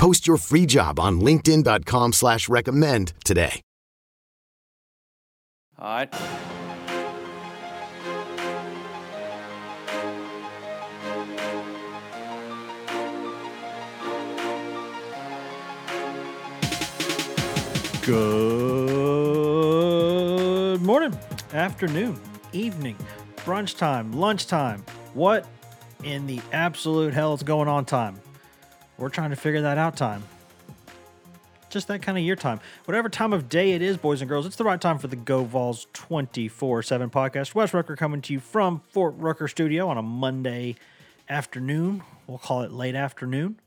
Post your free job on LinkedIn.com slash recommend today. All right. Good morning, afternoon, evening, brunch time, lunchtime. What in the absolute hell is going on time? We're trying to figure that out time. Just that kind of year time. Whatever time of day it is, boys and girls, it's the right time for the Go Vols 24 7 podcast. Wes Rucker coming to you from Fort Rucker Studio on a Monday afternoon. We'll call it late afternoon.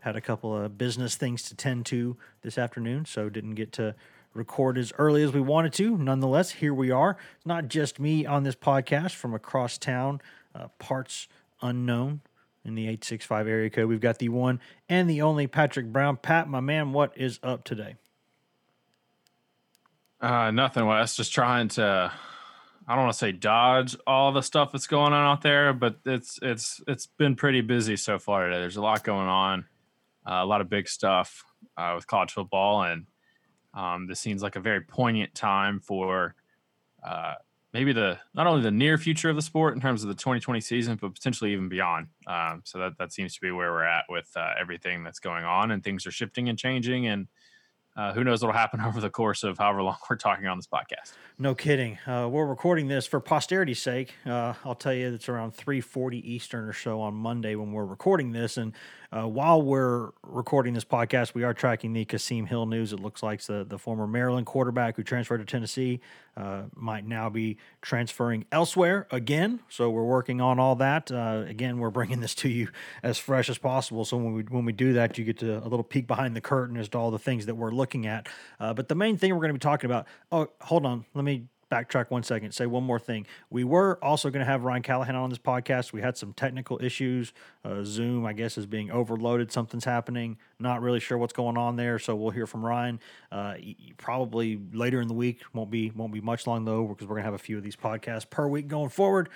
Had a couple of business things to tend to this afternoon, so didn't get to record as early as we wanted to. Nonetheless, here we are. It's not just me on this podcast from across town, uh, parts unknown in the 865 area code. We've got the one and the only Patrick Brown. Pat, my man, what is up today? Uh, nothing, Wes. Just trying to. I don't want to say dodge all the stuff that's going on out there, but it's it's it's been pretty busy so far today. There's a lot going on, uh, a lot of big stuff uh, with college football, and um, this seems like a very poignant time for uh, maybe the not only the near future of the sport in terms of the 2020 season, but potentially even beyond. Um, so that that seems to be where we're at with uh, everything that's going on, and things are shifting and changing, and uh, who knows what'll happen over the course of however long we're talking on this podcast. No kidding. Uh, we're recording this for posterity's sake. Uh, I'll tell you it's around 3:40 Eastern or so on Monday when we're recording this. And uh, while we're recording this podcast, we are tracking the Kasim Hill news. It looks like the the former Maryland quarterback who transferred to Tennessee uh, might now be transferring elsewhere again. So we're working on all that. Uh, again, we're bringing this to you as fresh as possible. So when we when we do that, you get to a little peek behind the curtain as to all the things that we're looking at. Uh, but the main thing we're going to be talking about. Oh, hold on. Let me backtrack one second, say one more thing. We were also going to have Ryan Callahan on this podcast. We had some technical issues. Uh, Zoom, I guess, is being overloaded. Something's happening. Not really sure what's going on there. So we'll hear from Ryan uh, probably later in the week. Won't be won't be much long though, because we're going to have a few of these podcasts per week going forward.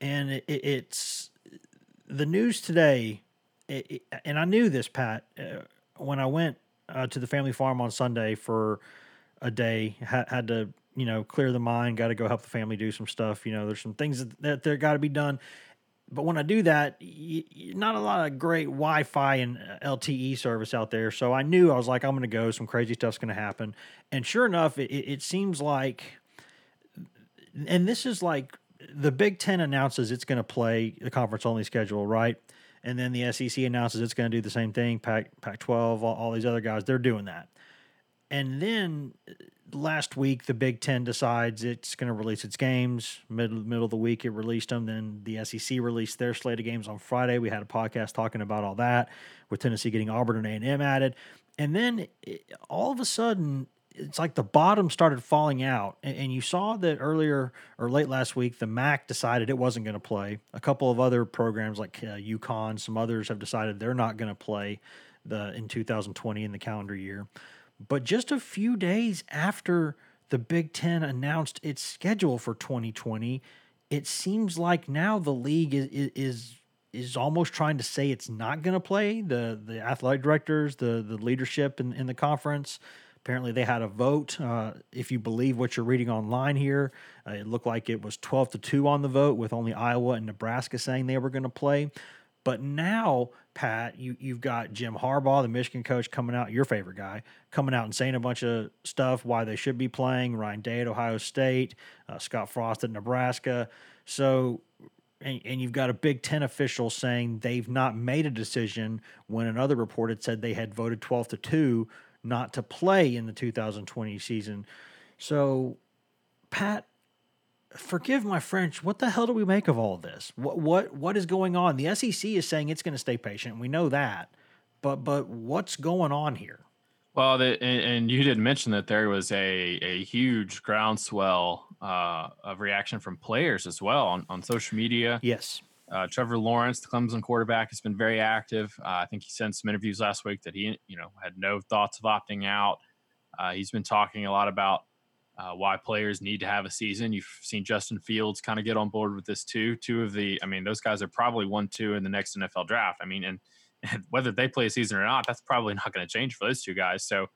And it, it, it's the news today. It, and I knew this, Pat, uh, when I went uh, to the family farm on Sunday for a day. Had, had to you know clear the mind. Got to go help the family do some stuff. You know, there's some things that, that got to be done. But when I do that, y- not a lot of great Wi-Fi and uh, LTE service out there. So I knew I was like, I'm going to go. Some crazy stuff's going to happen. And sure enough, it, it seems like, and this is like the Big Ten announces it's going to play the conference only schedule, right? And then the SEC announces it's going to do the same thing. Pac Pac 12, all, all these other guys, they're doing that. And then last week, the Big Ten decides it's going to release its games. Middle middle of the week, it released them. Then the SEC released their slate of games on Friday. We had a podcast talking about all that, with Tennessee getting Auburn and A and M added. And then it, all of a sudden, it's like the bottom started falling out. And, and, you saw that earlier or late last week, the MAC decided it wasn't going to play. A couple of other programs like uh, UConn, some others have decided they're not going to play the in 2020 in the calendar year. But just a few days after the Big Ten announced its schedule for 2020, it seems like now the league is is is almost trying to say it's not going to play. The the athletic directors, the the leadership in, in the conference. Apparently, they had a vote. Uh, if you believe what you're reading online here, uh, it looked like it was 12 to 2 on the vote, with only Iowa and Nebraska saying they were going to play. But now, Pat, you you've got Jim Harbaugh, the Michigan coach, coming out, your favorite guy, coming out and saying a bunch of stuff why they should be playing. Ryan Day at Ohio State, uh, Scott Frost at Nebraska. So, and, and you've got a Big Ten official saying they've not made a decision when another report had said they had voted twelve to two not to play in the 2020 season. So, Pat, forgive my French. What the hell do we make of all this? What what what is going on? The SEC is saying it's going to stay patient. We know that, but but what's going on here? Well, the, and, and, you did mention that there was a, a huge groundswell uh, of reaction from players as well on, on social media. Yes. Uh, Trevor Lawrence, the Clemson quarterback, has been very active. Uh, I think he sent some interviews last week that he, you know, had no thoughts of opting out. Uh, he's been talking a lot about uh, why players need to have a season. You've seen Justin Fields kind of get on board with this too. Two of the, I mean, those guys are probably one, two in the next NFL draft. I mean, and, and whether they play a season or not, that's probably not going to change for those two guys. So,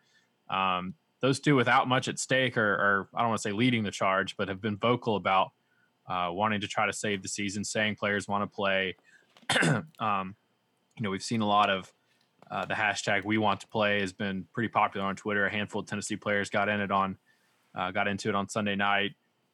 um, those two without much at stake are, are I don't want to say leading the charge, but have been vocal about uh, wanting to try to save the season, saying players want to play. um, you know, we've seen a lot of uh, the hashtag "We Want to Play" has been pretty popular on Twitter. A handful of Tennessee players got in it on uh, got into it on Sunday night.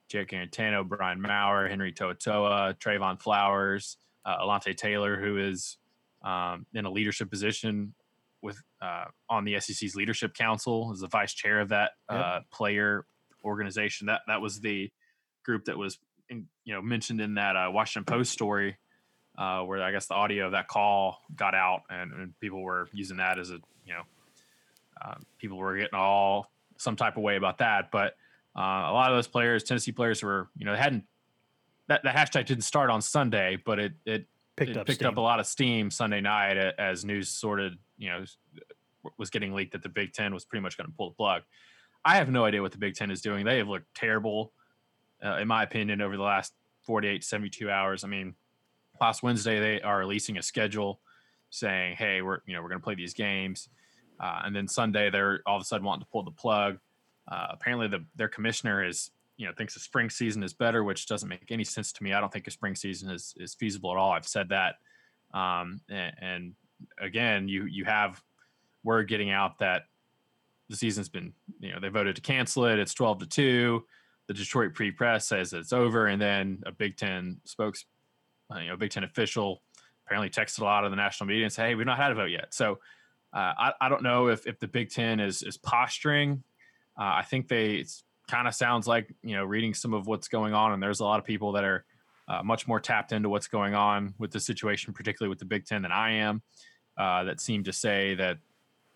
Jarrett Guarantano, Brian Maurer, Henry To'oTo'o, Trevon Flowers, uh, Alontae Taylor, who is um, in a leadership position with uh, on the SEC's leadership council, is the vice chair of that yep. uh, player organization. That that was the group that was in, you know mentioned in that uh, Washington Post story, uh, where I guess the audio of that call got out, and, and people were using that as a you know uh, people were getting all some type of way about that. But uh, a lot of those players, Tennessee players, were you know they hadn't that the hashtag didn't start on Sunday, but it it picked, it up, picked up a lot of steam Sunday night as news sorted you know was getting leaked that the Big Ten was pretty much going to pull the plug. I have no idea what the Big Ten is doing. They have looked terrible, uh, in my opinion, over the last 48, 72 hours. I mean, last Wednesday they are releasing a schedule saying, "Hey, we're you know we're going to play these games," uh, and then Sunday they're all of a sudden wanting to pull the plug. Uh, apparently, the, their commissioner is you know thinks the spring season is better, which doesn't make any sense to me. I don't think a spring season is is feasible at all. I've said that, um, and, and again, you you have word getting out that the season's been you know they voted to cancel it. It's twelve to two. The Detroit Free Press says it's over, and then a Big Ten spokes, you know, Big Ten official apparently texted a lot of the national media and said, "Hey, we've not had a vote yet." So I, I don't know if if the Big Ten is is posturing. Uh, I think they kind of sounds like you know reading some of what's going on, and there's a lot of people that are uh, much more tapped into what's going on with the situation, particularly with the Big Ten, than I am. Uh, that seem to say that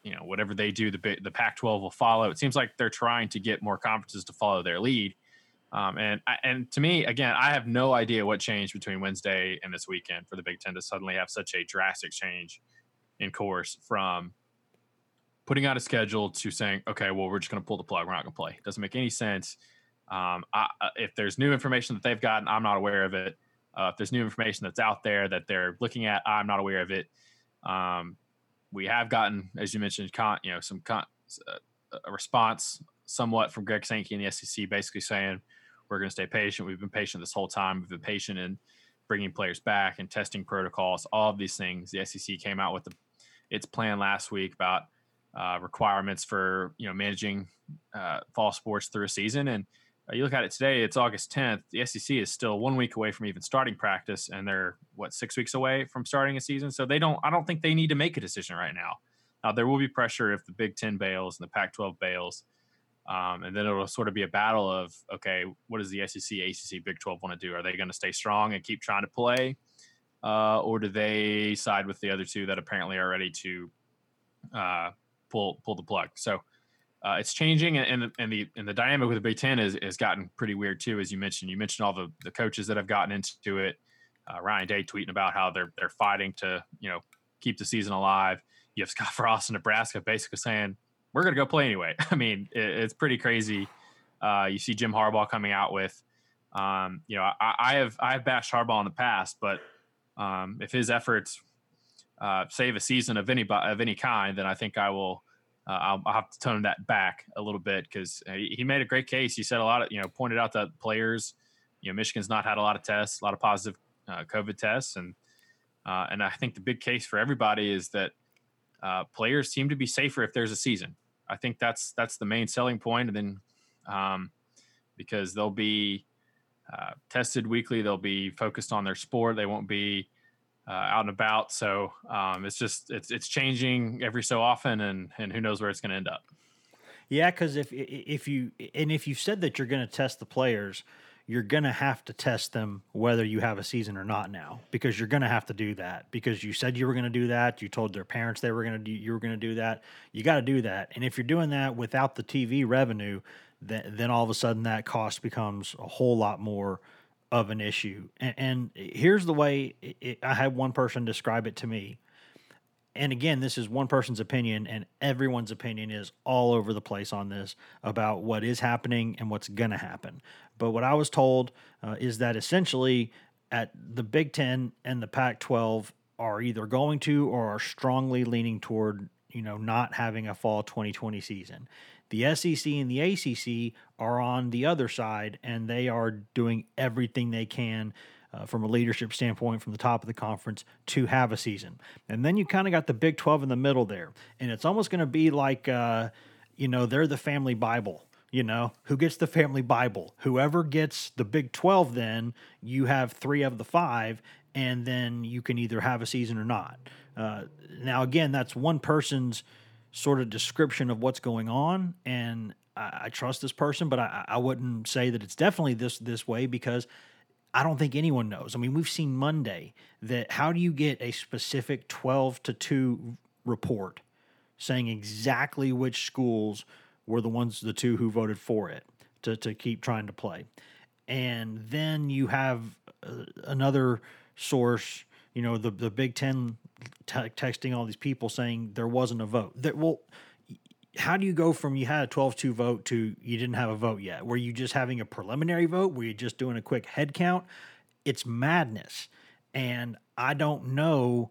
you know whatever they do, the the Pac-12 will follow. It seems like they're trying to get more conferences to follow their lead. Um, and and to me, again, I have no idea what changed between Wednesday and this weekend for the Big Ten to suddenly have such a drastic change in course from putting out a schedule to saying, okay, well, we're just going to pull the plug. We're not going to play. It doesn't make any sense. Um, I, if there's new information that they've gotten, I'm not aware of it. Uh, if there's new information that's out there that they're looking at, I'm not aware of it. Um, we have gotten, as you mentioned, con, you know, some con, uh, a response somewhat from Greg Sankey and the SEC, basically saying we're going to stay patient. We've been patient this whole time. We've been patient in bringing players back and testing protocols. All of these things. The SEC came out with the its plan last week about uh, requirements for you know managing uh, fall sports through a season. And uh, you look at it today; it's August 10th. The SEC is still one week away from even starting practice, and they're what six weeks away from starting a season. So they don't. I don't think they need to make a decision right now. Now there will be pressure if the Big Ten bails and the Pac-12 bails. Um, and then it'll sort of be a battle of okay, what does the SEC, ACC, Big 12 want to do? Are they going to stay strong and keep trying to play, uh, or do they side with the other two that apparently are ready to uh, pull pull the plug? So uh, it's changing, and, and, the and the dynamic with the Big Ten has gotten pretty weird too, as you mentioned. You mentioned all the the coaches that have gotten into it. Uh, Ryan Day tweeting about how they're they're fighting to you know keep the season alive. You have Scott Frost in Nebraska basically saying we're going to go play anyway. I mean, it, it's pretty crazy. Uh, you see Jim Harbaugh coming out with, um, you know, I, I, have I have bashed Harbaugh in the past, but um, if his efforts uh, save a season of any of any kind, then I think I will. Uh, I'll, I'll, have to tone that back a little bit because he, he, made a great case. He said a lot of, you know, pointed out that players, you know, Michigan's not had a lot of tests, a lot of positive uh, COVID tests, and uh, and I think the big case for everybody is that uh, players seem to be safer if there's a season. I think that's that's the main selling point, and then um, because they'll be uh, tested weekly. They'll be focused on their sport. They won't be uh, out and about. So um, it's just it's it's changing every so often, and and who knows where it's going to end up. Yeah, because if if you and if you said that you're going to test the players, you're going to have to test them whether you have a season or not now because you're going to have to do that because you said you were going to do that. You told their parents they were going to do you were going to do that. You got to do that. And if you're doing that without the TV revenue, then then all of a sudden that cost becomes a whole lot more of an issue. And, and here's the way it, I had one person describe it to me and again, this is one person's opinion, and everyone's opinion is all over the place on this about what is happening and what's going to happen. But what I was told uh, is that essentially, at the Big Ten and the Pac 12 are either going to or are strongly leaning toward, you know, not having a fall 2020 season. The SEC and the ACC are on the other side, and they are doing everything they can uh, from a leadership standpoint from the top of the conference to have a season. And then you kind of got the Big 12 in the middle there. And it's almost going to be like, uh, you know, they're the family Bible. You know, who gets the family Bible? Whoever gets the Big 12, then you have three of the five, and then you can either have a season or not. Uh, now, again, that's one person's sort of description of what's going on. And I, I trust this person, but I, I wouldn't say that it's definitely this this way because I don't think anyone knows. I mean, we've seen Monday that how do you get a specific 12 to 2 report saying exactly which schools were the ones, the two who voted for it to, to keep trying to play. And then you have uh, another source, you know, the, the Big Ten t- texting all these people saying there wasn't a vote. That well, how do you go from you had a 12-2 vote to you didn't have a vote yet? Were you just having a preliminary vote? Were you just doing a quick head count? It's madness. And I don't know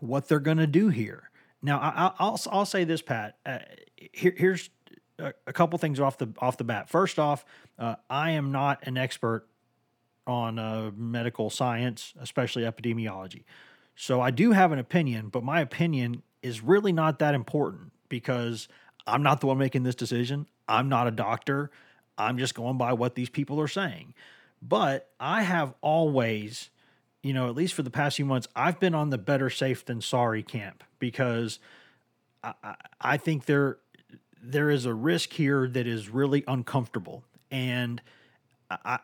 what they're going to do here. Now, I, will I'll say this, Pat. Uh, here, here's a, a, couple things off the off the bat. First off, uh, I am not an expert on uh, medical science, especially epidemiology. So I do have an opinion, but my opinion is really not that important because I'm not the one making this decision. I'm not a doctor. I'm just going by what these people are saying. But I have always, you know, at least for the past few months, I've been on the better safe than sorry camp because I, I think there there is a risk here that is really uncomfortable. And I,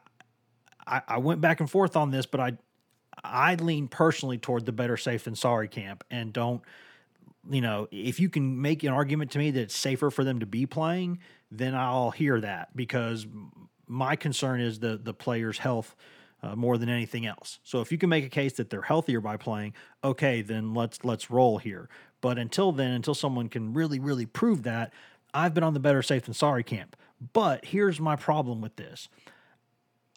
I, I went back and forth on this, but I I lean personally toward the better safe than sorry camp and don't you know, if you can make an argument to me that it's safer for them to be playing, then I'll hear that because my concern is the the player's health uh, more than anything else. So if you can make a case that they're healthier by playing, okay, then let's let's roll here. But until then, until someone can really really prove that, I've been on the better safe than sorry camp. But here's my problem with this.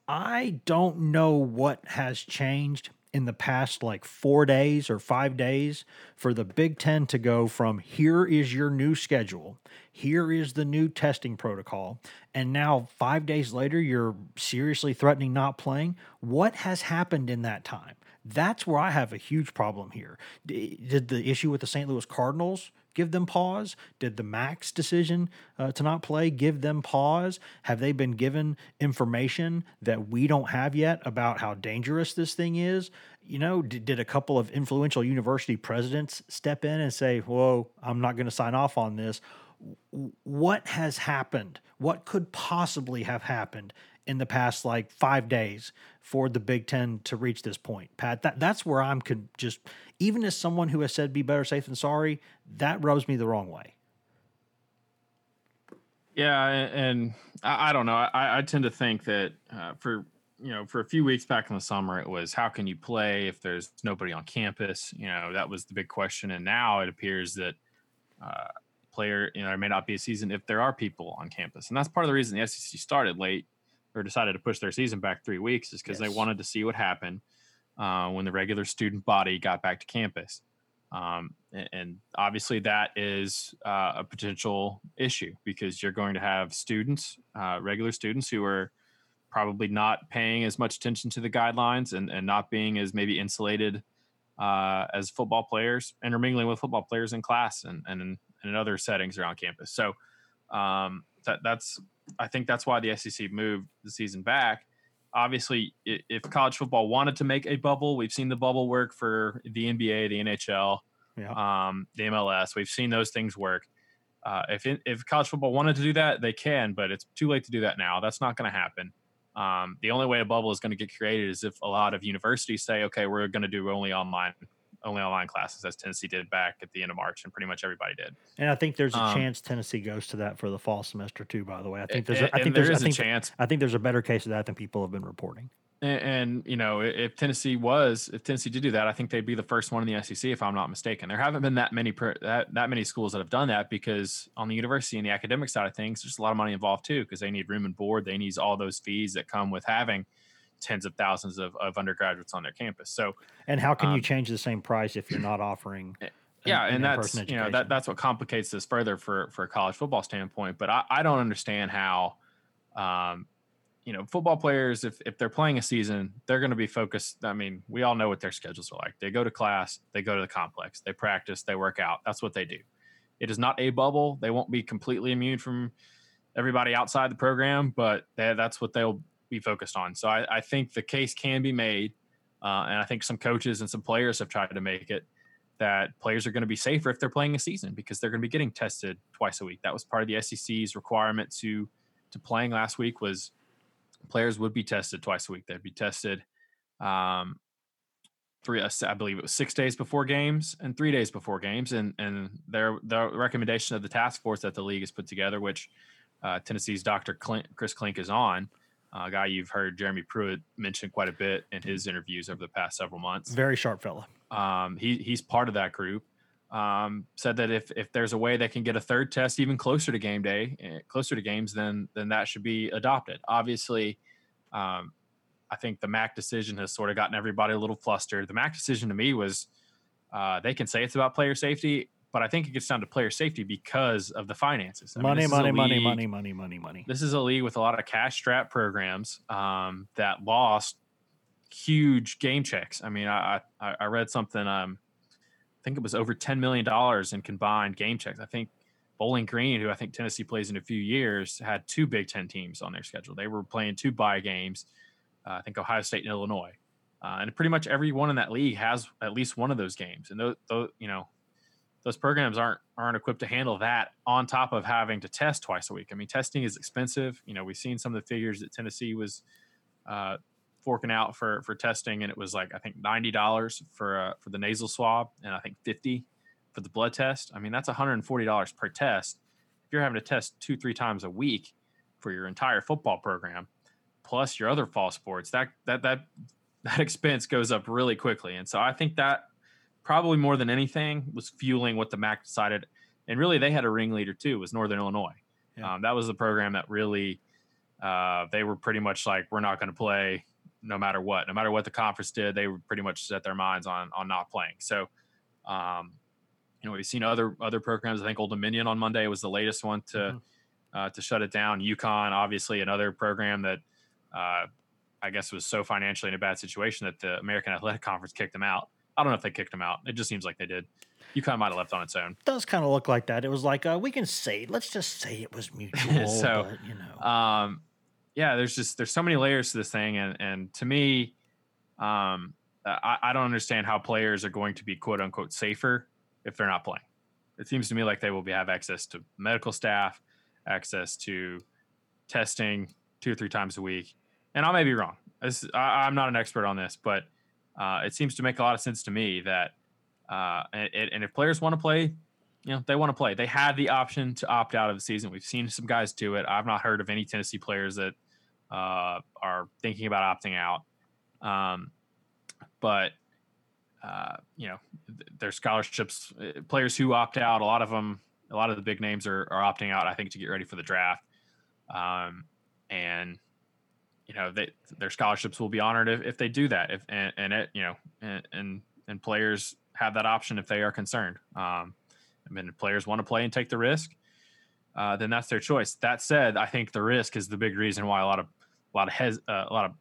I don't know what has changed in the past like four days or five days for the Big Ten to go from here is your new schedule, here is the new testing protocol, and now five days later you're seriously threatening not playing. What has happened in that time? That's where I have a huge problem here. Did the issue with the St. Louis Cardinals give them pause? Did the MAC's decision uh, to not play give them pause? Have they been given information that we don't have yet about how dangerous this thing is? You know, did, did a couple of influential university presidents step in and say, Whoa, I'm not going to sign off on this? What has happened? What could possibly have happened in the past like five days for the Big Ten to reach this point, Pat. That that's where I'm could just even as someone who has said be better safe than sorry, that rubs me the wrong way. Yeah, and I, I don't know. I, I, tend to think that uh, for you know for a few weeks back in the summer, it was how can you play if there's nobody on campus? You know that was the big question, and now it appears that. Uh, player, you know, there may not be a season if there are people on campus. And that's part of the reason the SEC started late or decided to push their season back three weeks is because yes. they wanted to see what happened uh, when the regular student body got back to campus. Um, and, and, obviously, that is uh, a potential issue because you're going to have students, uh, regular students, who are probably not paying as much attention to the guidelines and, and not being as maybe insulated uh, as football players, intermingling with football players in class and, and, in, and in other settings around campus. So um, that, that's I think that's why the SEC moved the season back. Obviously, if college football wanted to make a bubble, we've seen the bubble work for the NBA, the NHL, yeah. um, the MLS. We've seen those things work. Uh, if if college football wanted to do that, they can, but it's too late to do that now. That's not going to happen. Um, the only way a bubble is going to get created is if a lot of universities say, okay, we're going to do only online only online classes as Tennessee did back at the end of March, and pretty much everybody did. And I think there's a um, chance Tennessee goes to that for the fall semester too. By the way, I think there's a, I think there's there is I think, a chance. I think there's a better case of that than people have been reporting. And, and, you know, if Tennessee was, if Tennessee did do that, I think they'd be the first one in the SEC, if I'm not mistaken. There haven't been that many that, that many schools that have done that because on the university and the academic side of things, there's a lot of money involved too because they need room and board, they need all those fees that come with having tens of thousands of, of undergraduates on their campus. So, and how can um, you change the same price if you're not offering? Yeah, an, and that's you know that that's what complicates this further for for a college football standpoint. But I, I don't understand how um, you know, football players, if, if they're playing a season, they're going to be focused. I mean, we all know what their schedules are like. They go to class, they go to the complex, they practice, they work out. That's what they do. It is not a bubble. They won't be completely immune from everybody outside the program, but they, that's what they'll be focused on. So I, I think the case can be made. Uh, and I think some coaches and some players have tried to make it that players are going to be safer if they're playing a season because they're going to be getting tested twice a week. That was part of the SEC's requirement to to playing last week was players would be tested twice a week. They'd be tested um, three, uh, I believe it was six days before games and three days before games. And and their the recommendation of the task force that the league has put together, which uh, Tennessee's Dr. Clint, Chris Klenck is on, a guy you've heard Jeremy Pruitt mention quite a bit in his interviews over the past several months. Very sharp fella. Um, he he's part of that group. Um, said that if if there's a way they can get a third test even closer to game day, eh, closer to games, then then that should be adopted. Obviously, um, I think the MAC decision has sort of gotten everybody a little flustered. The MAC decision to me was uh, they can say it's about player safety, but I think it gets down to player safety because of the finances. I money, mean, money, money, money, money, money, money. This is a league with a lot of cash strap programs um, that lost huge game checks. I mean, I I, I read something. Um, think it was over $10 million in combined game checks. I think Bowling Green, who I think Tennessee plays in a few years, had two Big Ten teams on their schedule. They were playing two buy games, uh, I think Ohio State and Illinois. Uh, and pretty much everyone in that league has at least one of those games. And those, those, you know, those programs aren't aren't equipped to handle that on top of having to test twice a week. I mean, testing is expensive. You know, we've seen some of the figures that Tennessee was uh, forking out for for testing, and it was like I think ninety dollars for uh, for the nasal swab, and I think fifty for the blood test. I mean, that's one hundred and forty dollars per test. If you're having to test two three times a week for your entire football program, plus your other fall sports, that that that that expense goes up really quickly. And so I think that probably more than anything was fueling what the MAC decided. And really, they had a ringleader too. Was Northern Illinois. Yeah. Um, that was the program that really uh, they were pretty much like, we're not going to play no matter what. No matter what the conference did, they were pretty much set their minds on on not playing. So, um, you know, we've seen other other programs. I think Old Dominion on Monday was the latest one to mm-hmm. uh, to shut it down. UConn, obviously, another program that uh, I guess was so financially in a bad situation that the American Athletic Conference kicked them out. I don't know if they kicked them out. It just seems like they did. You kind of might have left on its own. It does kind of look like that. It was like uh, we can say, let's just say it was mutual. so, but, you know, um, yeah, there's just there's so many layers to this thing, and and to me, um, I, I don't understand how players are going to be quote unquote safer if they're not playing. It seems to me like they will be have access to medical staff, access to testing two or three times a week, and I may be wrong. This, I, am not an expert on this, but uh, it seems to make a lot of sense to me that uh, and, and if players want to play, you know they want to play. They had the option to opt out of the season. We've seen some guys do it. I've not heard of any Tennessee players that uh, are thinking about opting out. Um, but uh, you know, their scholarships, uh, players who opt out, a lot of them, a lot of the big names are, are opting out. I think to get ready for the draft, um, and you know, they, their scholarships will be honored if, if they do that. If and, and it, you know, and, and, and players have that option if they are concerned. Um, I mean, if players want to play and take the risk, uh, then that's their choice. That said, I think the risk is the big reason why a lot of a lot of hes- uh, a lot of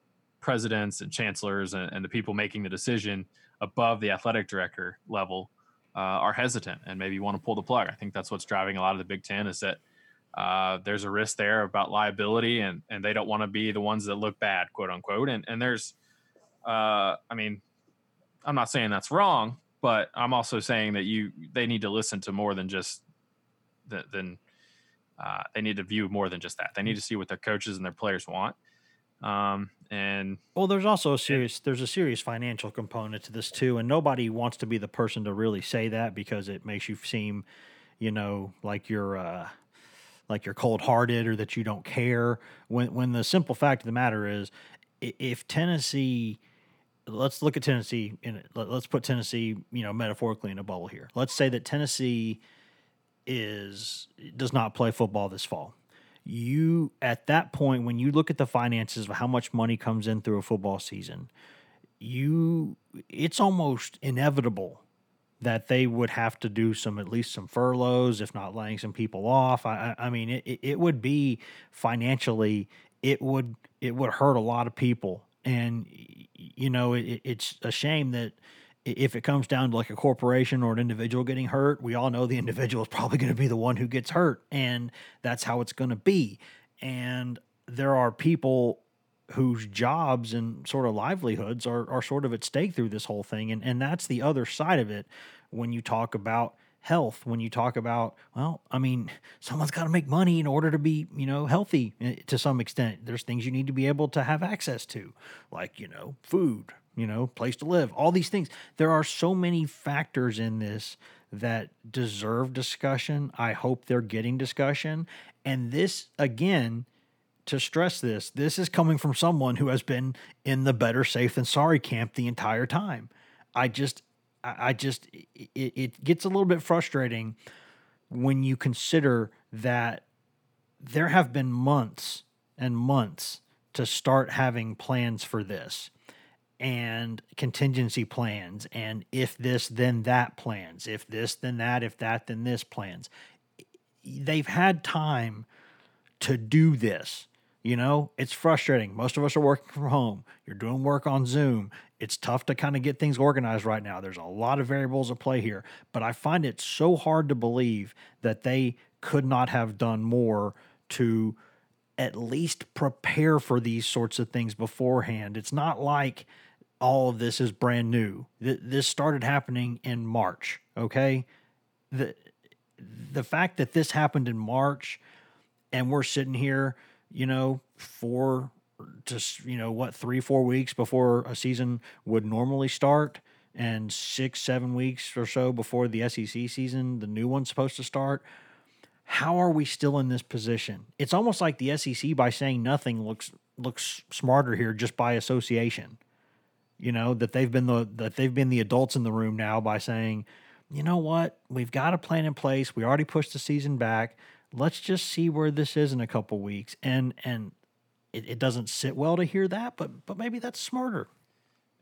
presidents and chancellors and, and, the people making the decision above the athletic director level uh, are hesitant and maybe want to pull the plug. I think that's what's driving a lot of the Big Ten is that uh, there's a risk there about liability and and they don't want to be the ones that look bad, quote unquote. And and there's, uh, I mean, I'm not saying that's wrong, but I'm also saying that you they need to listen to more than just the, than uh, they need to view more than just that. They need to see what their coaches and their players want. Um, and well, there's also a serious there's a serious financial component to this too, and nobody wants to be the person to really say that because it makes you seem, you know, like you're uh, like you're cold hearted or that you don't care. When when the simple fact of the matter is, if Tennessee let's look at Tennessee in let's put Tennessee, you know, metaphorically in a bubble here. Let's say that Tennessee is does not play football this fall. You at that point when you look at the finances of how much money comes in through a football season, you it's almost inevitable that they would have to do some at least some furloughs, if not laying some people off. I, I mean, it, it would be financially, it would it would hurt a lot of people, and you know, it, it's a shame that if it comes down to like a corporation or an individual getting hurt, we all know the individual is probably going to be the one who gets hurt, and that's how it's going to be. And there are people whose jobs and sort of livelihoods are, are sort of at stake through this whole thing. And, and that's the other side of it when you talk about health, when you talk about, well, I mean, someone's got to make money in order to be, you know, healthy eh, to some extent. There's things you need to be able to have access to, like, you know, food, you know, place to live, all these things. There are so many factors in this that deserve discussion. I hope they're getting discussion. And this, again, to stress this, this is coming from someone who has been in the better safe than sorry camp the entire time. I just, I just, it, it gets a little bit frustrating when you consider that there have been months and months to start having plans for this and contingency plans and if this then that plans if this then that if that then this plans they've had time to do this you know, it's frustrating. Most of us are working from home. You're doing work on Zoom. It's tough to kind of get things organized right now. There's a lot of variables at play here, but I find it so hard to believe that they could not have done more to at least prepare for these sorts of things beforehand. It's not like all of this is brand new. This started happening in March, okay? The the fact that this happened in March and we're sitting here you know, four just, you know, what, three, four weeks before a season would normally start and six, seven weeks or so before the SEC season, the new one's supposed to start. How are we still in this position? It's almost like the SEC by saying nothing looks looks smarter here just by association. You know, that they've been the that they've been the adults in the room now by saying, you know what, we've got a plan in place. We already pushed the season back let's just see where this is in a couple weeks. And and it, it doesn't sit well to hear that, but but maybe that's smarter.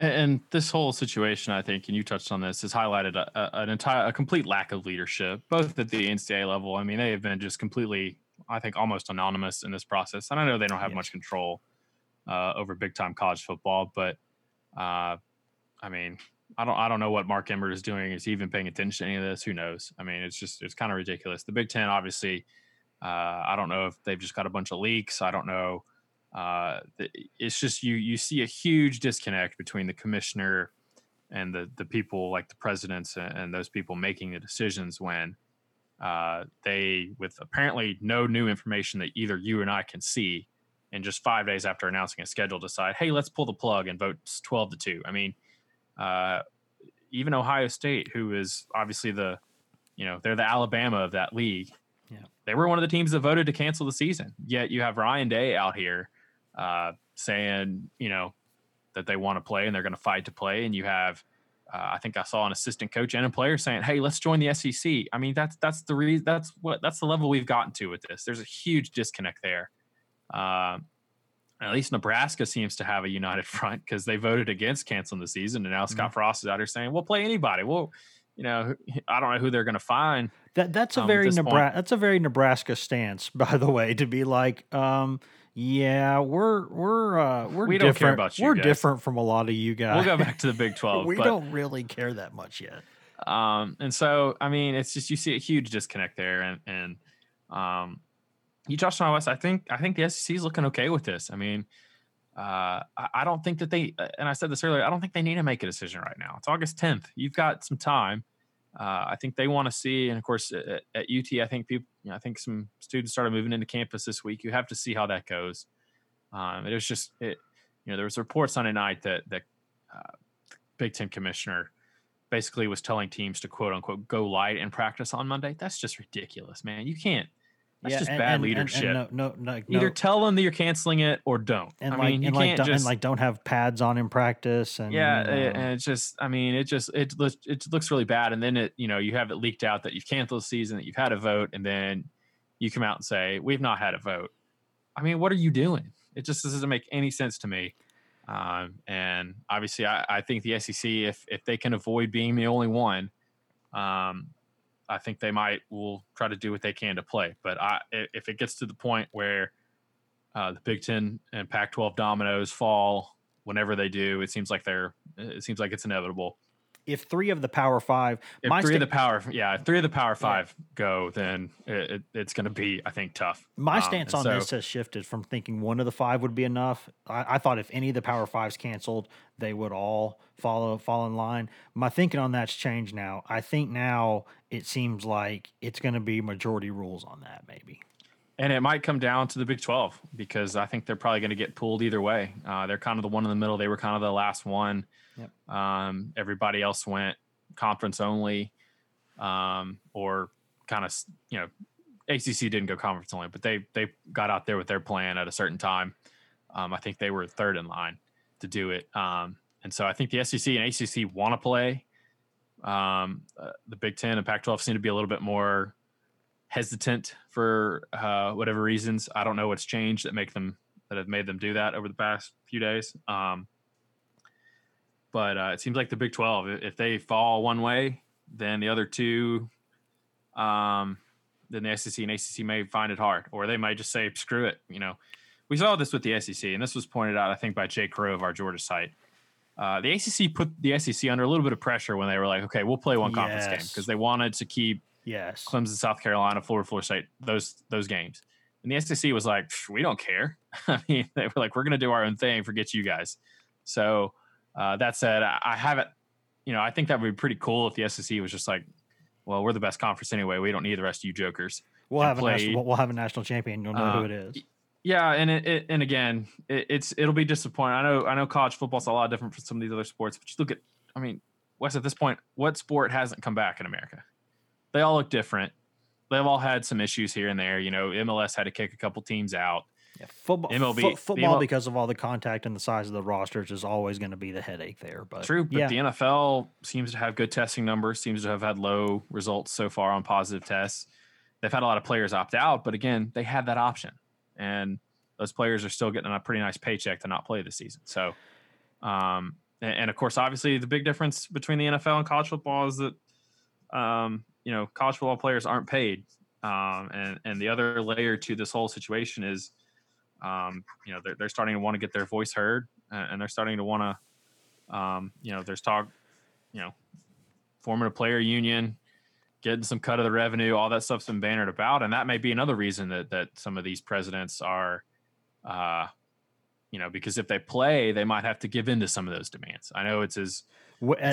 And, this whole situation, I think, and you touched on this, has highlighted a, a, an entire, a complete lack of leadership, both at the NCAA level. I mean, they have been just completely, I think, almost anonymous in this process. And I know they don't have yes. much control uh, over big time college football, but uh, I mean, I don't, I don't know what Mark Emmert is doing. Is he even paying attention to any of this? Who knows? I mean, it's just, it's kind of ridiculous. The Big Ten, obviously, uh, I don't know if they've just got a bunch of leaks. I don't know. Uh, it's just you you see a huge disconnect between the commissioner and the the people like the presidents and, and those people making the decisions when uh, they with apparently no new information that either you and I can see and just five days after announcing a schedule decide hey let's pull the plug and vote 12 to 2 i mean uh, even ohio state who is obviously the you know they're the alabama of that league yeah. They were one of the teams that voted to cancel the season. Yet you have Ryan Day out here uh, saying, you know, that they want to play and they're going to fight to play. And you have, uh, I think I saw an assistant coach and a player saying, "Hey, let's join the SEC." I mean, that's that's the reason. That's what that's the level we've gotten to with this. There's a huge disconnect there. Um, at least Nebraska seems to have a united front because they voted against canceling the season, and now Scott mm-hmm. Frost is out here saying, "We'll play anybody." Well, you know, I don't know who they're going to find. That that's a um, very Nebraska. That's a very Nebraska stance, by the way, to be like, um, yeah, we're we're uh, we're we different. don't care about you. We're guys. different from a lot of you guys. We'll go back to the Big Twelve. we don't really care that much yet. Um, and so I mean, it's just you see a huge disconnect there, and and um, you touched on. I think I think the SEC is looking okay with this. I mean, uh, I don't think that they, and I said this earlier, I don't think they need to make a decision right now. It's August 10th. You've got some time. Uh, I think they want to see, and of course at, at UT, I think people, you know, I think some students started moving into campus this week. You have to see how that goes. Um, it was just it. You know, there was reports Sunday night that that uh, Big Ten commissioner basically was telling teams to quote unquote go light and practice on Monday. That's just ridiculous, man. You can't. That's yeah, just and, bad and, leadership. And, no, no, no, Either tell them that you're canceling it or don't. And I like, mean, you can't like, just and like don't have pads on in practice. And yeah, you know. and it's just, I mean, it just it looks it looks really bad. And then it, you know, you have it leaked out that you've canceled the season, that you've had a vote, and then you come out and say we've not had a vote. I mean, what are you doing? It just doesn't make any sense to me. Um, and obviously, I, I think the SEC, if if they can avoid being the only one, um, I think they might will try to do what they can to play. But I, if it gets to the point where uh, the Big Ten and Pac-12 dominoes fall whenever they do, it seems like they're it seems like it's inevitable if three of the Power Five, if three sta- of the Power, yeah, if three of the Power Five yeah. go, then it, it, it's going to be, I think, tough. My um, stance on so, this has shifted from thinking one of the five would be enough. I, I, thought if any of the Power Fives canceled, they would all follow fall in line. My thinking on that's changed now. I think now it seems like it's going to be majority rules on that, maybe. And it might come down to the Big 12 because I think they're probably going to get pulled either way. Uh, they're kind of the one in the middle. They were kind of the last one. Yep. Um, everybody else went conference only, um, or kind of you know, ACC didn't go conference only, but they they got out there with their plan at a certain time. Um, I think they were third in line to do it, um, and so I think the SEC and ACC want to play. Um, uh, the Big Ten and Pac-12 seem to be a little bit more hesitant for uh, whatever reasons. I don't know what's changed that make them that have made them do that over the past few days. Um, but uh, it seems like the Big 12, if they fall one way, then the other two, um, then the SEC and ACC may find it hard, or they might just say, screw it. You know, we saw this with the SEC, and this was pointed out, I think, by Jay Crow of our Georgia site. Uh, the ACC put the SEC under a little bit of pressure when they were like, okay, we'll play one conference yes. game because they wanted to keep yes. Clemson, South Carolina, Florida, Florida State, those those games. And the SEC was like, we don't care. I mean, they were like, we're going to do our own thing, forget you guys. So uh, that said, I haven't, you know, I think that would be pretty cool if the SEC was just like, well, we're the best conference anyway. We don't need the rest of you jokers. We'll have play. a national, we'll have a national champion. You'll know uh, who it is. Yeah, and it, it and again, it, it's it'll be disappointing. I know I know college football's a lot different from some of these other sports, but you look at, I mean, Wes, at this point, what sport hasn't come back in America? They all look different. They've all had some issues here and there. You know, MLS had to kick a couple teams out. Yeah, football, MLB, football, because of all the contact and the size of the rosters, is always going to be the headache there. But true, but yeah. the NFL seems to have good testing numbers. Seems to have had low results so far on positive tests. They've had a lot of players opt out, but again, they had that option, and those players are still getting a pretty nice paycheck to not play this season. So, um, and, and of course, obviously, the big difference between the NFL and college football is that, um, you know, college football players aren't paid, um, and and the other layer to this whole situation is um, you know, they're, they're starting to want to get their voice heard and they're starting to want to, um, you know, there's talk, you know, forming a player union, getting some cut of the revenue, all that stuff's been bannered about. And that may be another reason that, that some of these presidents are, uh, you know, because if they play, they might have to give in to some of those demands. I know it's as,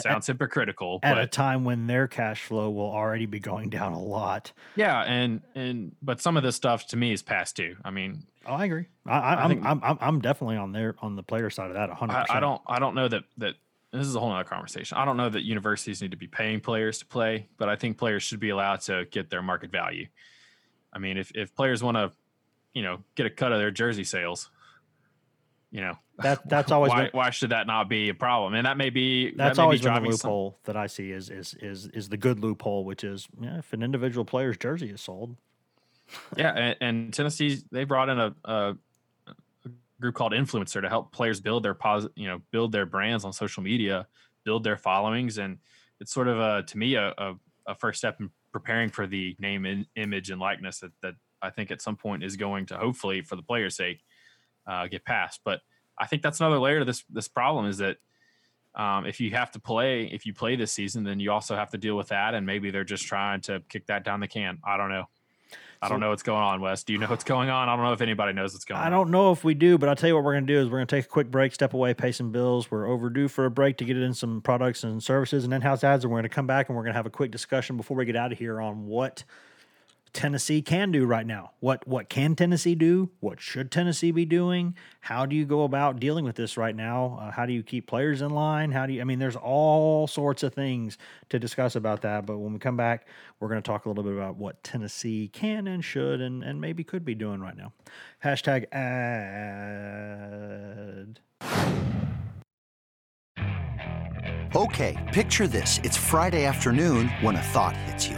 sounds hypocritical at but, a time when their cash flow will already be going down a lot. Yeah, and and but some of this stuff to me is past due. I mean, oh, I agree. I, I, am I'm, I'm I'm definitely on there on the player side of that. 100. I, I don't I don't know that that this is a whole other conversation. I don't know that universities need to be paying players to play, but I think players should be allowed to get their market value. I mean, if if players want to, you know, get a cut of their jersey sales, you know that that's always why, been, why should that not be a problem and that may be that's that may always be been the loophole some... that i see is is is is the good loophole which is yeah, if an individual player's jersey is sold yeah and, and, tennessee they brought in a, a, group called INFLCR to help players build their positive you know build their brands on social media build their followings and it's sort of a to me a, a, a first step in preparing for the name and image and likeness that, that i think at some point is going to hopefully for the players sake uh, get passed. But I think that's another layer to this this problem is that um, if you have to play, if you play this season, then you also have to deal with that, and maybe they're just trying to kick that down the can. I don't know. I don't know what's going on, Wes. Do you know what's going on? I don't know if anybody knows what's going on. I don't know if we do, but I'll tell you what we're going to do is we're going to take a quick break, step away, pay some bills. We're overdue for a break to get in some products and services and in-house ads, and we're going to come back and we're going to have a quick discussion before we get out of here on what Tennessee can do right now. What what can Tennessee do? What should Tennessee be doing? How do you go about dealing with this right now? Uh, how do you keep players in line? How do you? I mean, there's all sorts of things to discuss about that. But when we come back, we're going to talk a little bit about what Tennessee can and should and and maybe could be doing right now. Hashtag ad. Okay, picture this: it's Friday afternoon when a thought hits you.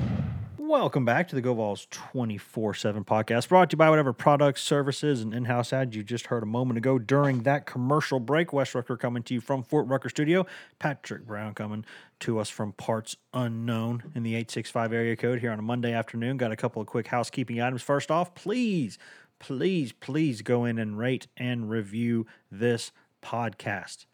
Welcome back to the Go Vols 24 7 podcast, brought to you by whatever products, services, and in house ads you just heard a moment ago during that commercial break. Wes Rucker coming to you from Fort Rucker Studio. Patrick Brown coming to us from parts unknown in the 865 area code here on a Monday afternoon. Got a couple of quick housekeeping items. First off, please, please, please go in and rate and review this podcast.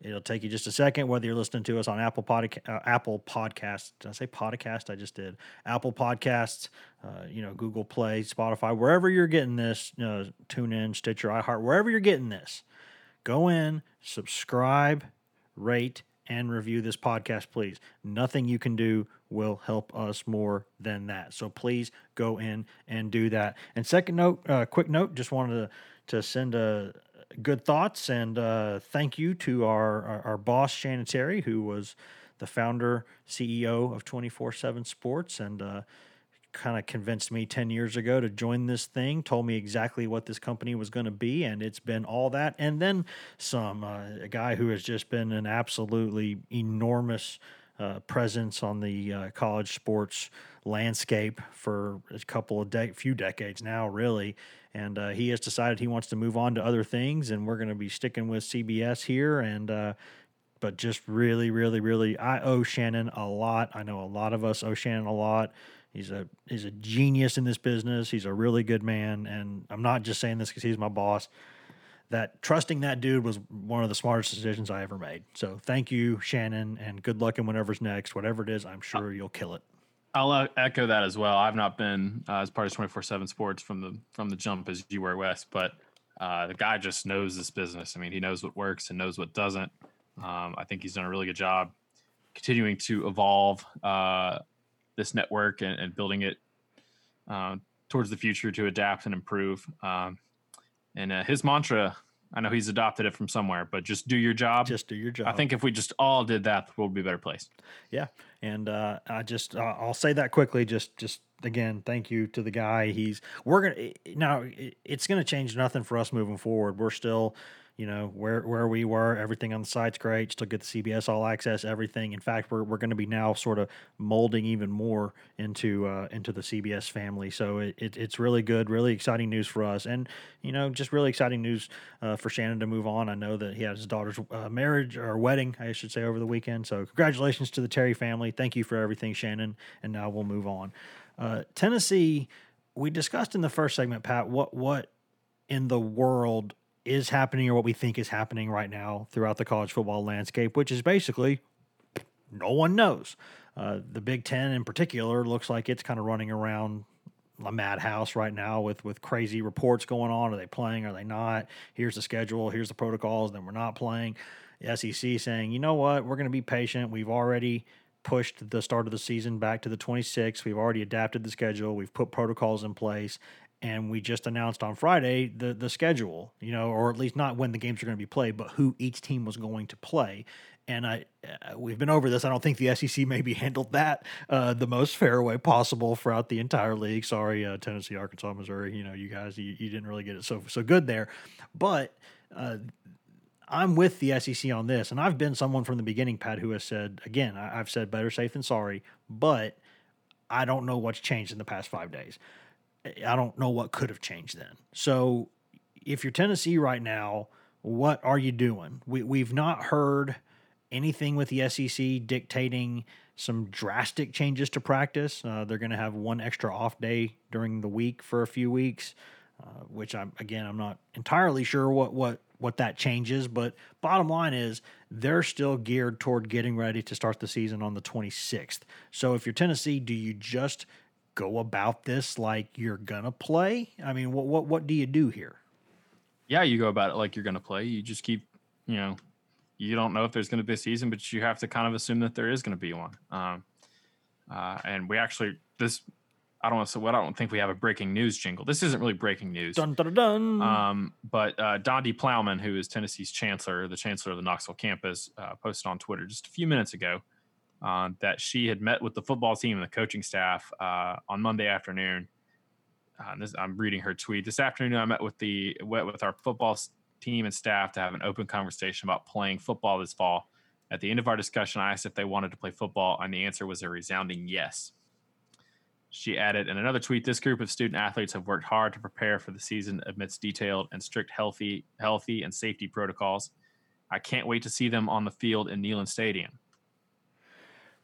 It'll take you just a second, whether you're listening to us on Apple Podca- uh, Apple Podcasts. Did I say podcast? I just did. Apple Podcasts, uh, you know, Google Play, Spotify, wherever you're getting this, you know, tune in, Stitcher, iHeart, wherever you're getting this, go in, subscribe, rate, and review this podcast, please. Nothing you can do will help us more than that. So please go in and do that. And second note, uh, quick note, just wanted to to send a good thoughts and uh, thank you to our, our, boss Shannon Terry, who was the founder CEO of Twenty Four Seven Sports, and uh, kind of convinced me ten years ago to join this thing. Told me exactly what this company was going to be, and it's been all that and then some. Uh, a guy who has just been an absolutely enormous. Uh, presence on the uh, college sports landscape for a couple of de- few decades now, really. And uh, he has decided he wants to move on to other things, and we're going to be sticking with CBS here. And uh, but just really, really, really, I owe Shannon a lot. I know a lot of us owe Shannon a lot. He's a he's a genius in this business. He's a really good man, and I'm not just saying this because he's my boss that trusting that dude was one of the smartest decisions I ever made. So thank you, Shannon, and good luck in whatever's next. Whatever it is, I'm sure you'll kill it. I'll uh, echo that as well. I've not been uh, as part of 24 seven sports from the, from the jump as you were West, but uh, the guy just knows this business. I mean, he knows what works and knows what doesn't. Um, I think he's done a really good job continuing to evolve uh, this network and, and building it uh, towards the future to adapt and improve. Um, and uh, his mantra, I know he's adopted it from somewhere, but just do your job. Just do your job. I think if we just all did that, the world would be a better place. Yeah, and uh, I just uh, I'll say that quickly. Just just again, thank you to the guy. He's we're gonna now. It's gonna change nothing for us moving forward. We're still you know where where we were everything on the site's great still get the cbs all access everything. In fact we're, we're going to be now sort of molding even more into uh, into the cbs family. So it, it, it's really good really exciting news for us. And you know just really exciting news uh, for shannon to move on. I know that he had his daughter's uh, marriage or wedding i should say over the weekend. So congratulations to the terry family. Thank you for everything shannon. And now we'll move on. Uh, tennessee we discussed in the first segment pat what what in the world is happening or what we think is happening right now throughout the college football landscape, which is basically no one knows. Uh, the Big Ten in particular looks like it's kind of running around a madhouse right now with with crazy reports going on. Are they playing? Are they not? Here's the schedule. Here's the protocols. Then we're not playing. The SEC saying, you know what? We're going to be patient. We've already pushed the start of the season back to the 26th. We've already adapted the schedule. We've put protocols in place, and we just announced on Friday the the schedule. You know, or at least not when the games are going to be played, but who each team was going to play and I uh, we've been over this. I don't think the SEC maybe handled that uh, the most fair way possible throughout the entire league. Sorry, uh, Tennessee, Arkansas, Missouri. You know, you guys, you, you didn't really get it so so good there, but. Uh, I'm with the SEC on this, and I've been someone from the beginning, Pat, who has said again, I, I've said better safe than sorry, but I don't know what's changed in the past five days. I don't know what could have changed then. So, if you're Tennessee right now, what are you doing? We we've not heard anything with the SEC dictating some drastic changes to practice. Uh, they're going to have one extra off day during the week for a few weeks, uh, which I'm again I'm not entirely sure what what what that changes. But bottom line is they're still geared toward getting ready to start the season on the 26th. So if you're Tennessee, do you just go about this like you're gonna play? I mean, what what what do you do here? Yeah, you go about it like you're gonna play. You just keep you know you don't know if there's going to be a season, but you have to kind of assume that there is going to be one. Um, uh, and we actually this I don't want to say what I don't think we have a breaking news jingle. This isn't really breaking news. Dun, dun, dun. Um, but uh, Donde Plowman, who is Tennessee's chancellor, the chancellor of the Knoxville campus, uh, posted on Twitter just a few minutes ago uh, that she had met with the football team and the coaching staff uh, on Monday afternoon. Uh, this, I'm reading her tweet. This afternoon, I met with the with our football team and staff to have an open conversation about playing football this fall. At the end of our discussion, I asked if they wanted to play football, and the answer was a resounding yes. She added in another tweet, "This group of student athletes have worked hard to prepare for the season amidst detailed and strict healthy, healthy and safety protocols. I can't wait to see them on the field in Neyland Stadium."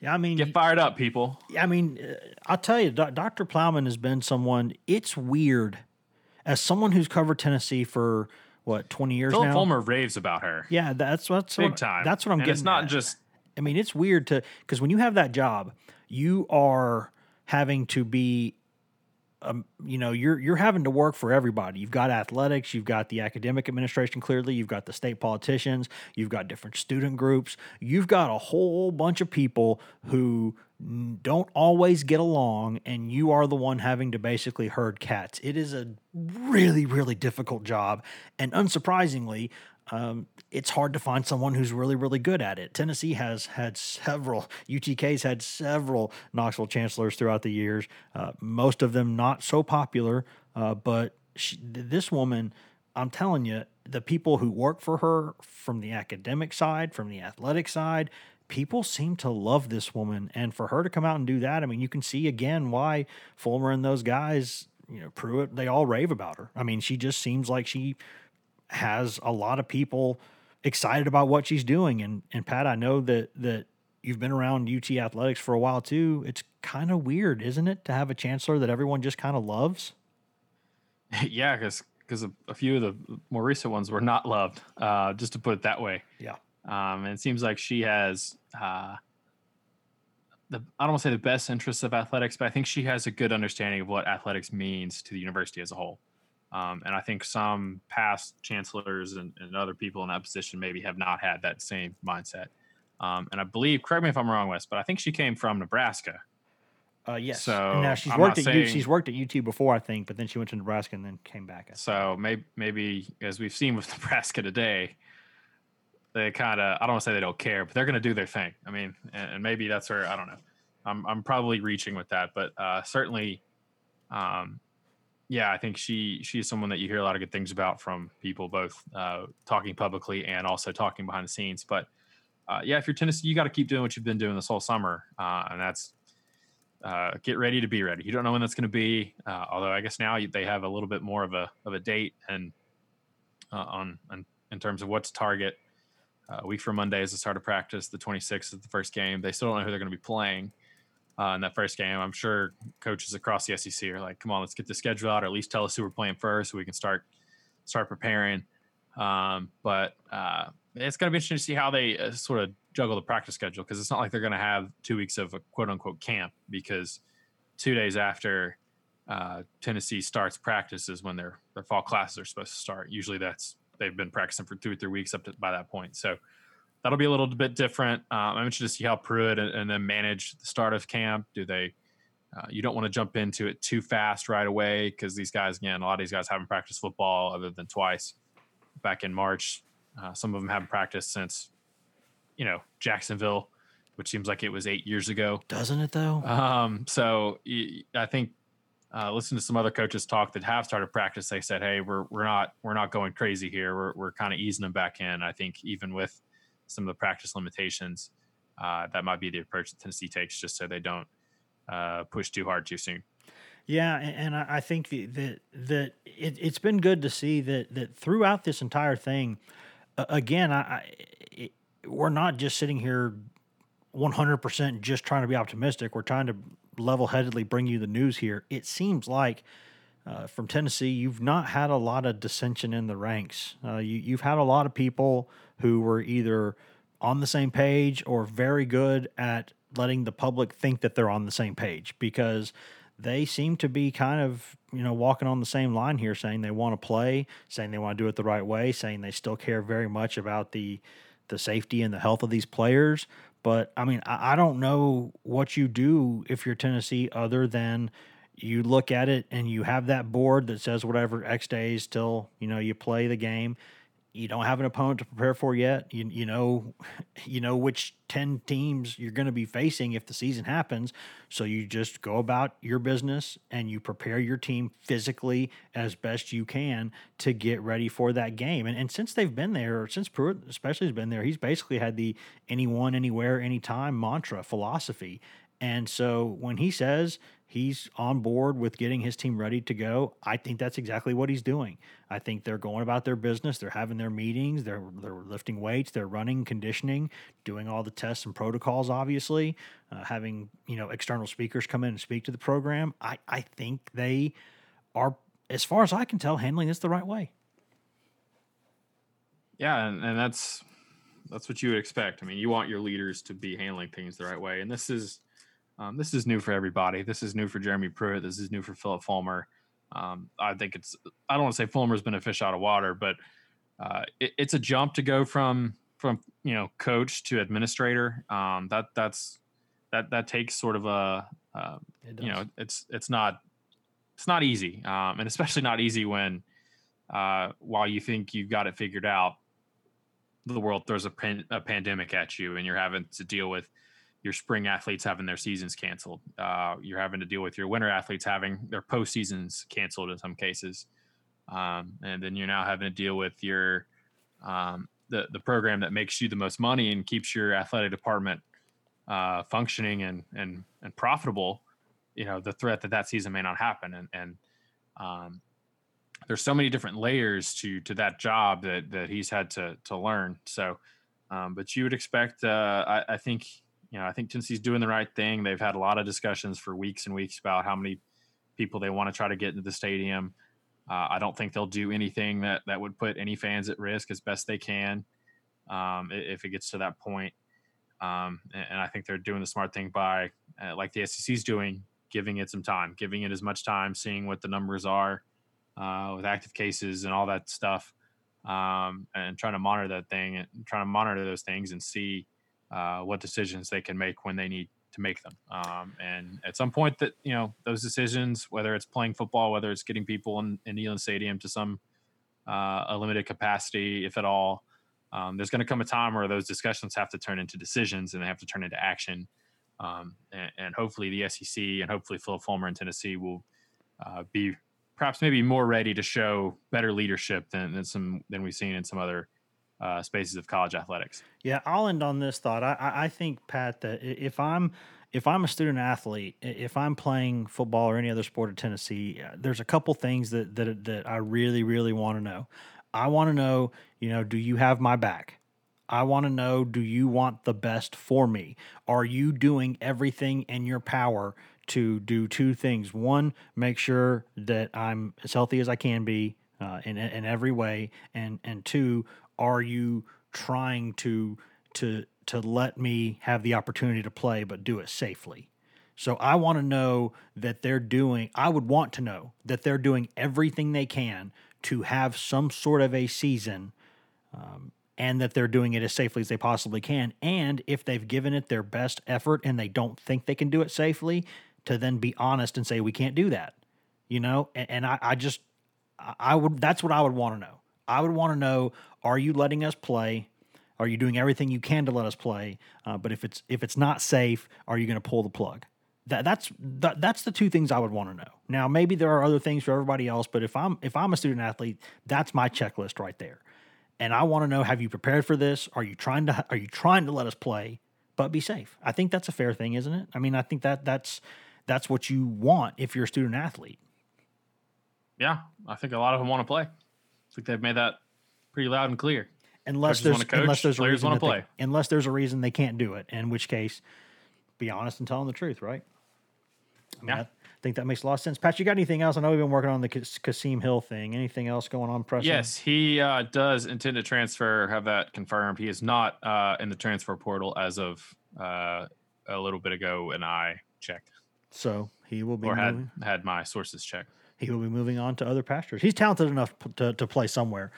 Yeah, I mean, get fired up, people. I mean, uh, I'll tell you, Dr. Plowman has been someone. It's weird, as someone who's covered Tennessee for what twenty years Phillip now. Fulmer raves about her. Yeah, that's that's big what, time. That's what I'm and getting. It's not at. just. I mean, it's weird to because when you have that job, you are having to be um, you know, you're you're having to work for everybody. You've got athletics, you've got the academic administration clearly, you've got the state politicians, you've got different student groups, you've got a whole bunch of people who don't always get along and you are the one having to basically herd cats. It is a really really difficult job and unsurprisingly, um, it's hard to find someone who's really, really good at it. Tennessee has had several, UTK's had several Knoxville chancellors throughout the years, uh, most of them not so popular, uh, but she, this woman, I'm telling you, the people who work for her from the academic side, from the athletic side, people seem to love this woman. And for her to come out and do that, I mean, you can see again why Fulmer and those guys, you know, Pruitt, they all rave about her. I mean, she just seems like she has a lot of people excited about what she's doing. And and Pat, I know that that you've been around UT athletics for a while too. It's kind of weird, isn't it, to have a chancellor that everyone just kind of loves? Yeah, because because a, few of the more recent ones were not loved. Uh, just to put it that way. Yeah. Um, and it seems like she has. Uh, the, I don't want to say the best interests of athletics, but I think she has a good understanding of what athletics means to the university as a whole. Um, and I think some past chancellors and, and, other people in that position maybe have not had that same mindset. Um, and I believe, correct me if I'm wrong, Wes, but I think she came from Nebraska. Uh, yes. So and now she's I'm worked at saying, U, she's worked at UT before, I think, but then she went to Nebraska and then came back. So maybe, maybe as we've seen with Nebraska today, they kind of I don't want to say they don't care, but they're going to do their thing. I mean, and, and, maybe that's where I don't know. I'm I'm probably reaching with that, but uh, certainly, um, yeah, I think she she's someone that you hear a lot of good things about from people, both uh, talking publicly and also talking behind the scenes. But uh, yeah, if you're Tennessee, you got to keep doing what you've been doing this whole summer, uh, and that's uh, get ready to be ready. You don't know when that's going to be, uh, although I guess now they have a little bit more of a of a date and uh, on, on in terms of what's target. a week from Monday is the start of practice. The 26th is the first game. They still don't know who they're going to be playing uh, in that first game. I'm sure coaches across the SEC are like, "Come on, let's get the schedule out, or at least tell us who we're playing first, so we can start start preparing." Um, but uh, it's going to be interesting to see how they uh, sort of juggle the practice schedule because it's not like they're going to have two weeks of a quote unquote camp because two days after uh, Tennessee starts practices when their their fall classes are supposed to start. Usually, that's they've been practicing for two or three weeks up to by that point. So that'll be a little bit different. Um, I'm interested to see how Pruitt and, and, then manage the start of camp. Do they? Uh, you don't want to jump into it too fast right away because these guys, again, a lot of these guys haven't practiced football other than twice back in March. Uh, some of them haven't practiced since, you know, Jacksonville, which seems like it was eight years ago. Doesn't it though? Um, so I think uh, listen to some other coaches talk that have started practice. They said, "Hey, we're we're not we're not going crazy here. We're we're kind of easing them back in." I think even with some of the practice limitations, uh, that might be the approach that Tennessee takes, just so they don't uh, push too hard too soon. Yeah, and, I think that that it, has been good to see that that throughout this entire thing, again, I, it, we're not just sitting here 100% just trying to be optimistic. We're trying to level headedly bring you the news here. It seems like uh, from Tennessee, you've not had a lot of dissension in the ranks. Uh, you, you've had a lot of people who were either on the same page or very good at letting the public think that they're on the same page because they seem to be kind of you know walking on the same line here saying they want to play saying they want to do it the right way saying they still care very much about the the safety and the health of these players. But I mean, I, I don't know what you do if you're Tennessee other than you look at it and you have that board that says whatever X days till you know you play the game you don't have an opponent to prepare for yet. You you know you know which 10 teams you're going to be facing if the season happens. So you just go about your business and you prepare your team physically as best you can to get ready for that game. And and since they've been there, since Pruitt especially has been there, he's basically had the anyone anywhere anytime mantra philosophy. And so when he says he's on board with getting his team ready to go. I think that's exactly what he's doing. I think they're going about their business. They're having their meetings. They're they're lifting weights. They're running conditioning, doing all the tests and protocols. Obviously, uh, having you know external speakers come in and speak to the program. I I think they are, as far as I can tell, handling this the right way. Yeah, and, and that's that's what you would expect. I mean, you want your leaders to be handling things the right way, and this is um, this is new for everybody. This is new for Jeremy Pruitt. This is new for Phillip Fulmer. Um, I think it's, I don't want to say Fulmer's been a fish out of water, but uh, it, it's a jump to go from, from, you know, coach to administrator. Um, that that's, that, that takes sort of a, uh, you know, it's, it's not, it's not easy. Um, and especially not easy when, uh, while you think you've got it figured out, the world throws a, pan, a pandemic at you and you're having to deal with, your spring athletes having their seasons canceled. Uh, you're having to deal with your winter athletes having their post seasons canceled in some cases, um, and then you're now having to deal with your um, the the program that makes you the most money and keeps your athletic department uh, functioning and and and profitable. You know the threat that that season may not happen, and and um, there's so many different layers to to that job that that he's had to to learn. So, um, but you would expect, uh, I, I think you know, I think Tennessee's doing the right thing. They've had a lot of discussions for weeks and weeks about how many people they want to try to get into the stadium. Uh, I don't think they'll do anything that that would put any fans at risk as best they can um, if it gets to that point. Um, and, and, I think they're doing the smart thing by, uh, like the SEC's doing, giving it some time, giving it as much time, seeing what the numbers are uh, with active cases and all that stuff, um, and trying to monitor that thing and trying to monitor those things and see uh, what decisions they can make when they need to make them. Um, and at some point, that you know those decisions, whether it's playing football, whether it's getting people in, in Neyland Stadium to some uh, a limited capacity, if at all, um, there's going to come a time where those discussions have to turn into decisions and they have to turn into action. Um, and, and, hopefully, the SEC and hopefully Phil Fulmer in Tennessee will uh, be perhaps maybe more ready to show better leadership than, than some than we've seen in some other uh, spaces of college athletics. Yeah, I'll end on this thought. I, I think Pat that if I'm if I'm a student athlete, if I'm playing football or any other sport at Tennessee, uh, there's a couple things that that that I really really want to know. I want to know, you know, do you have my back? I want to know, do you want the best for me? Are you doing everything in your power to do two things? One, make sure that I'm as healthy as I can be uh, in in every way, and and two, are you trying to to to let me have the opportunity to play but do it safely So I want to know that they're doing, I would want to know that they're doing everything they can to have some sort of a season um, and that they're doing it as safely as they possibly can. And if they've given it their best effort and they don't think they can do it safely, to then be honest and say, we can't do that, you know? And, and I, I just, I would, that's what I would want to know. I would want to know, are you letting us play? Are you doing everything you can to let us play? Uh, but if it's if it's not safe, are you going to pull the plug? That that's that, that's the two things I would want to know. Now maybe there are other things for everybody else, but if I'm if I'm a student athlete, that's my checklist right there. And I want to know: Have you prepared for this? Are you trying to Are you trying to let us play, but be safe? I think that's a fair thing, isn't it? I mean, I think that that's that's what you want if you're a student athlete. Yeah, I think a lot of them want to play. I think they've made that pretty loud and clear. Unless Coaches there's coach, unless there's a players reason that they- play. unless there's a reason they can't do it, in which case, be honest and tell them the truth, right? I mean, Yeah. I think that makes a lot of sense. Pat, you got anything else? I know we've been working on the Kas- Kasim Hill thing. Anything else going on, Preston? Yes, he uh, does intend to transfer. Have that confirmed. He is not uh, in the transfer portal as of uh, a little bit ago, and I checked So he will be or moving. had had my sources checked. He will be moving on to other pastures. He's talented enough to, to play somewhere.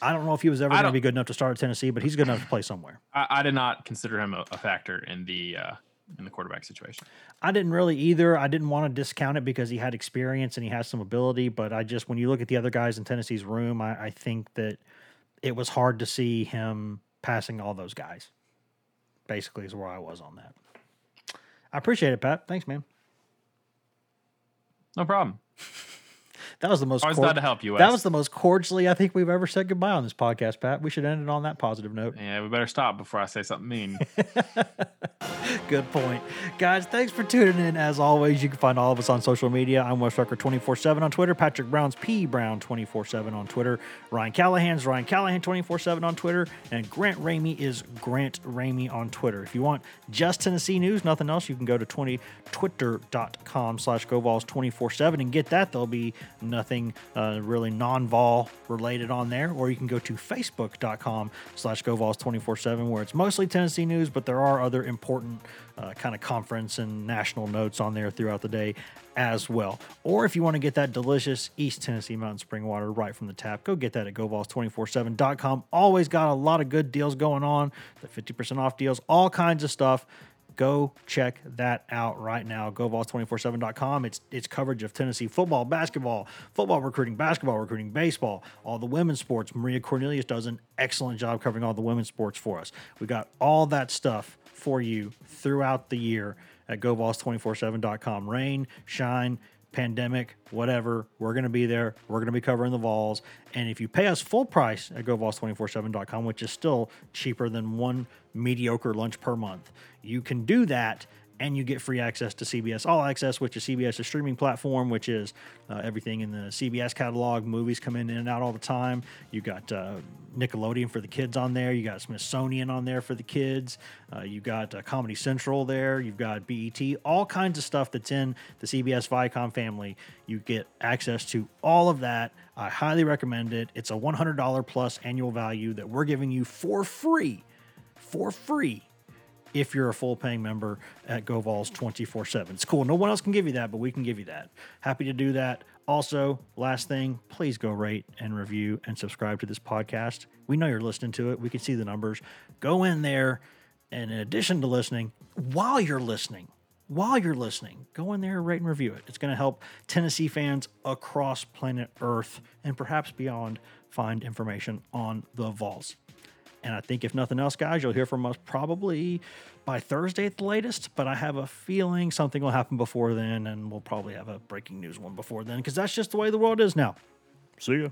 I don't know if he was ever going to be good enough to start at Tennessee, but he's good enough to play somewhere. I, I did not consider him a, a factor in the uh, in the quarterback situation. I didn't really either. I didn't want to discount it because he had experience and he has some ability, but I just when you look at the other guys in Tennessee's room, I, I think that it was hard to see him passing all those guys. Basically, is where I was on that. I appreciate it, Pat. Thanks, man. No problem. That was the most. Always cord- glad to help you, That was the most cordially I think we've ever said goodbye on this podcast, Pat. We should end it on that positive note. Yeah, we better stop before I say something mean. Good point. Guys, thanks for tuning in. As always, you can find all of us on social media. I'm Wes Rucker 24 7 on Twitter. Patrick Brown's P Brown 24 7 on Twitter. Ryan Callahan's Ryan Callahan 24 7 on Twitter. And Grant Ramey is Grant Ramey on Twitter. If you want just Tennessee news, nothing else, you can go to 20, twitter.com slash GoVols 24 7 and get that. There'll be nothing uh, really non vol related on there. Or you can go to facebook.com slash GoVols 24 7 where it's mostly Tennessee news, but there are other important uh, kind of conference and national notes on there throughout the day as well. Or if you want to get that delicious East Tennessee mountain spring water right from the tap, go get that at GoVols247.com. Always got a lot of good deals going on, the 50% off deals, all kinds of stuff. Go check that out right now. GoVols247.com. It's it's coverage of Tennessee football, basketball, football recruiting, basketball recruiting, baseball, all the women's sports. Maria Cornelius does an excellent job covering all the women's sports for us. We got all that stuff for you throughout the year at GoVols247.com. Rain, shine, pandemic, whatever, we're going to be there. We're going to be covering the Vols. And if you pay us full price at GoVols247.com, which is still cheaper than one mediocre lunch per month, you can do that and you get free access to CBS All Access, which is CBS's streaming platform, which is uh, everything in the CBS catalog. Movies come in and out all the time. You got uh, Nickelodeon for the kids on there. You got Smithsonian on there for the kids. Uh, you got uh, Comedy Central there. You've got BET. All kinds of stuff that's in the CBS Viacom family. You get access to all of that. I highly recommend it. It's a $100 plus annual value that we're giving you for free. For free if you're a full paying member at GoVols 24 7. It's cool. No one else can give you that, but we can give you that. Happy to do that. Also, last thing, please go rate and review and subscribe to this podcast. We know you're listening to it, we can see the numbers. Go in there, and in addition to listening, while you're listening, while you're listening, go in there, rate and review it. It's going to help Tennessee fans across planet Earth and perhaps beyond find information on the Vols. And I think if nothing else, guys, you'll hear from us probably by Thursday at the latest. But I have a feeling something will happen before then, and we'll probably have a breaking news one before then because that's just the way the world is now. See ya.